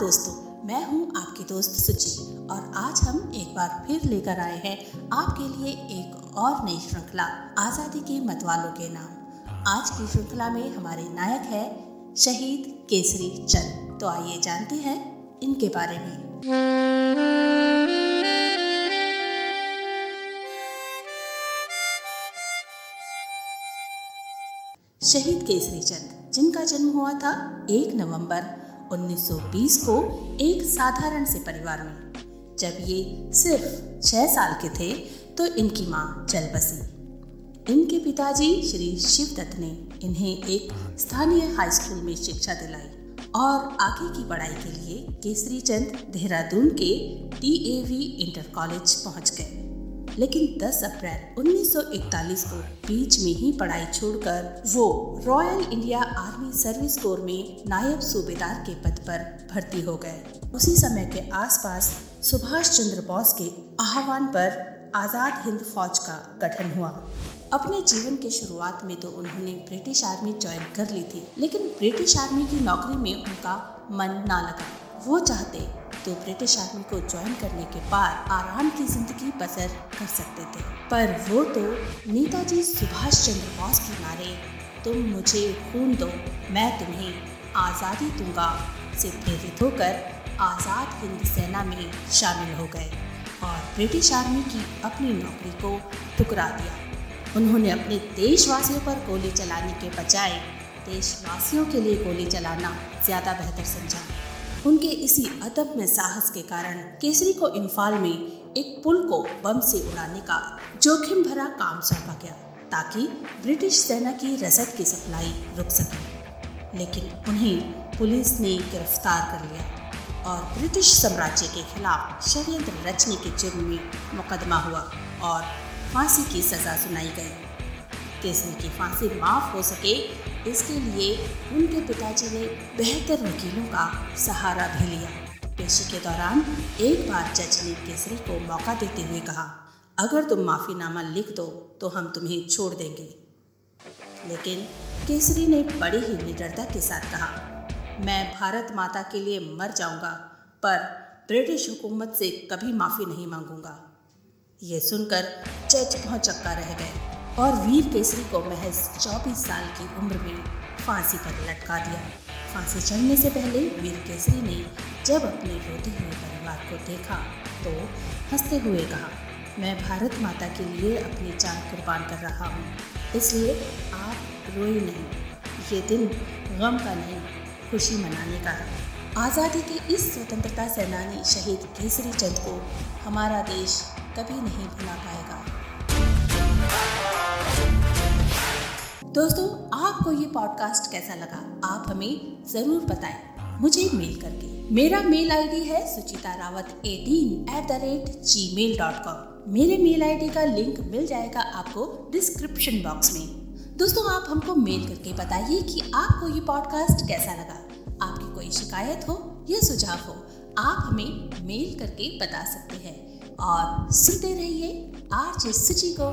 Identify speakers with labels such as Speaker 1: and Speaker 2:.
Speaker 1: दोस्तों, मैं हूँ आपकी दोस्त सुचि और आज हम एक बार फिर लेकर आए हैं आपके लिए एक और नई श्रृंखला, आज़ादी के मतवालों के नाम। आज की श्रृंखला में हमारे नायक है शहीद केसरी चंद। तो आइए जानते हैं इनके बारे में। शहीद केसरी चंद, जिनका जन्म हुआ था 1 नवंबर 1920 को एक साधारण से परिवार में। जब ये सिर्फ़ छह साल के थे तो इनकी माँ चल बसी इनके पिताजी श्री शिवदत्त ने इन्हें एक स्थानीय हाई स्कूल में शिक्षा दिलाई और आगे की पढ़ाई के लिए केसरी चंद देहरादून के टी इंटर कॉलेज पहुँच गए। लेकिन 10 अप्रैल 1941 को बीच में ही पढ़ाई छोड़कर वो royal India army service corps में नायब सूबेदार के पद पर भर्ती हो गए। उसी समय के आसपास सुभाष चंद्र बोस के आह्वान पर आज़ाद हिंद फौज का गठन हुआ। अपने जीवन के शुरुआत में तो उन्होंने ब्रिटिश आर्मी ज्वाइन कर ली थी, लेकिन ब्रिटिश आर्मी की नौकरी में उनका मन ना लगा। वो चाहते तो ब्रिटिश आर्मी को ज्वाइन करने के बाद आराम की ज़िंदगी बसर कर सकते थे। पर वो तो नेताजी सुभाष चंद्र बोस के नारे तुम मुझे खून दो, मैं तुम्हें आज़ादी दूँगा से प्रेरित होकर आज़ाद हिंद सेना में शामिल हो गए और ब्रिटिश आर्मी की अपनी नौकरी को ठुकरा दिया। उन्होंने अपने देशवासियों पर गोली चलाने के बजाय देशवासियों के लिए गोली चलाना ज़्यादा बेहतर समझा। उनके इसी अदब में साहस के कारण केसरी को इम्फाल में एक पुल को बम से उड़ाने का जोखिम भरा काम सौंपा गया, ताकि ब्रिटिश सेना की रसद की सप्लाई रुक सके। लेकिन उन्हें पुलिस ने गिरफ़्तार कर लिया और ब्रिटिश साम्राज्य के खिलाफ षड्यंत्र रचने के जुर्म में मुकदमा हुआ और फांसी की सजा सुनाई गई। केसरी की फांसी माफ़ हो सके इसके लिए उनके पिताजी ने बेहतर वकीलों का सहारा भी लिया। पेशी के दौरान एक बार जज ने केसरी को मौका देते हुए कहा, अगर तुम माफीनामा लिख दो तो हम तुम्हें छोड़ देंगे। लेकिन केसरी ने बड़ी ही निडरता के साथ कहा, मैं भारत माता के लिए मर जाऊँगा, पर ब्रिटिश हुकूमत से कभी माफ़ी नहीं मांगूँगा। ये सुनकर जज बहुत चक्का रह गए। और वीर केसरी को महज 24 साल की उम्र में फांसी पर लटका दिया। फांसी चढ़ने से पहले वीर केसरी ने जब अपने रोते हुए परिवार को देखा तो हँसते हुए कहा, मैं भारत माता के लिए अपनी जान कुर्बान कर रहा हूँ, इसलिए आप रोए नहीं। ये दिन गम का नहीं, खुशी मनाने का है। आज़ादी के इस स्वतंत्रता सेनानी शहीद केसरी चंद को हमारा देश कभी नहीं भुला पाएगा। दोस्तों, आपको ये पॉडकास्ट कैसा लगा? आप हमें ज़रूर बताएँ। मुझे मेल करके। मेरा मेल आईडी है Suchita Rawat eighteen at the rate gmail dot com मेरे मेल आईडी का लिंक मिल जाएगा आपको डिस्क्रिप्शन बॉक्स में। दोस्तों, आप हमको मेल करके बताइए कि आपको ये पॉडकास्ट कैसा लगा। आपकी कोई शिकायत हो या सुझाव हो, आप हमें मेल करके बता सकते हैं। और सुनते रहिए आर जे सुचि को।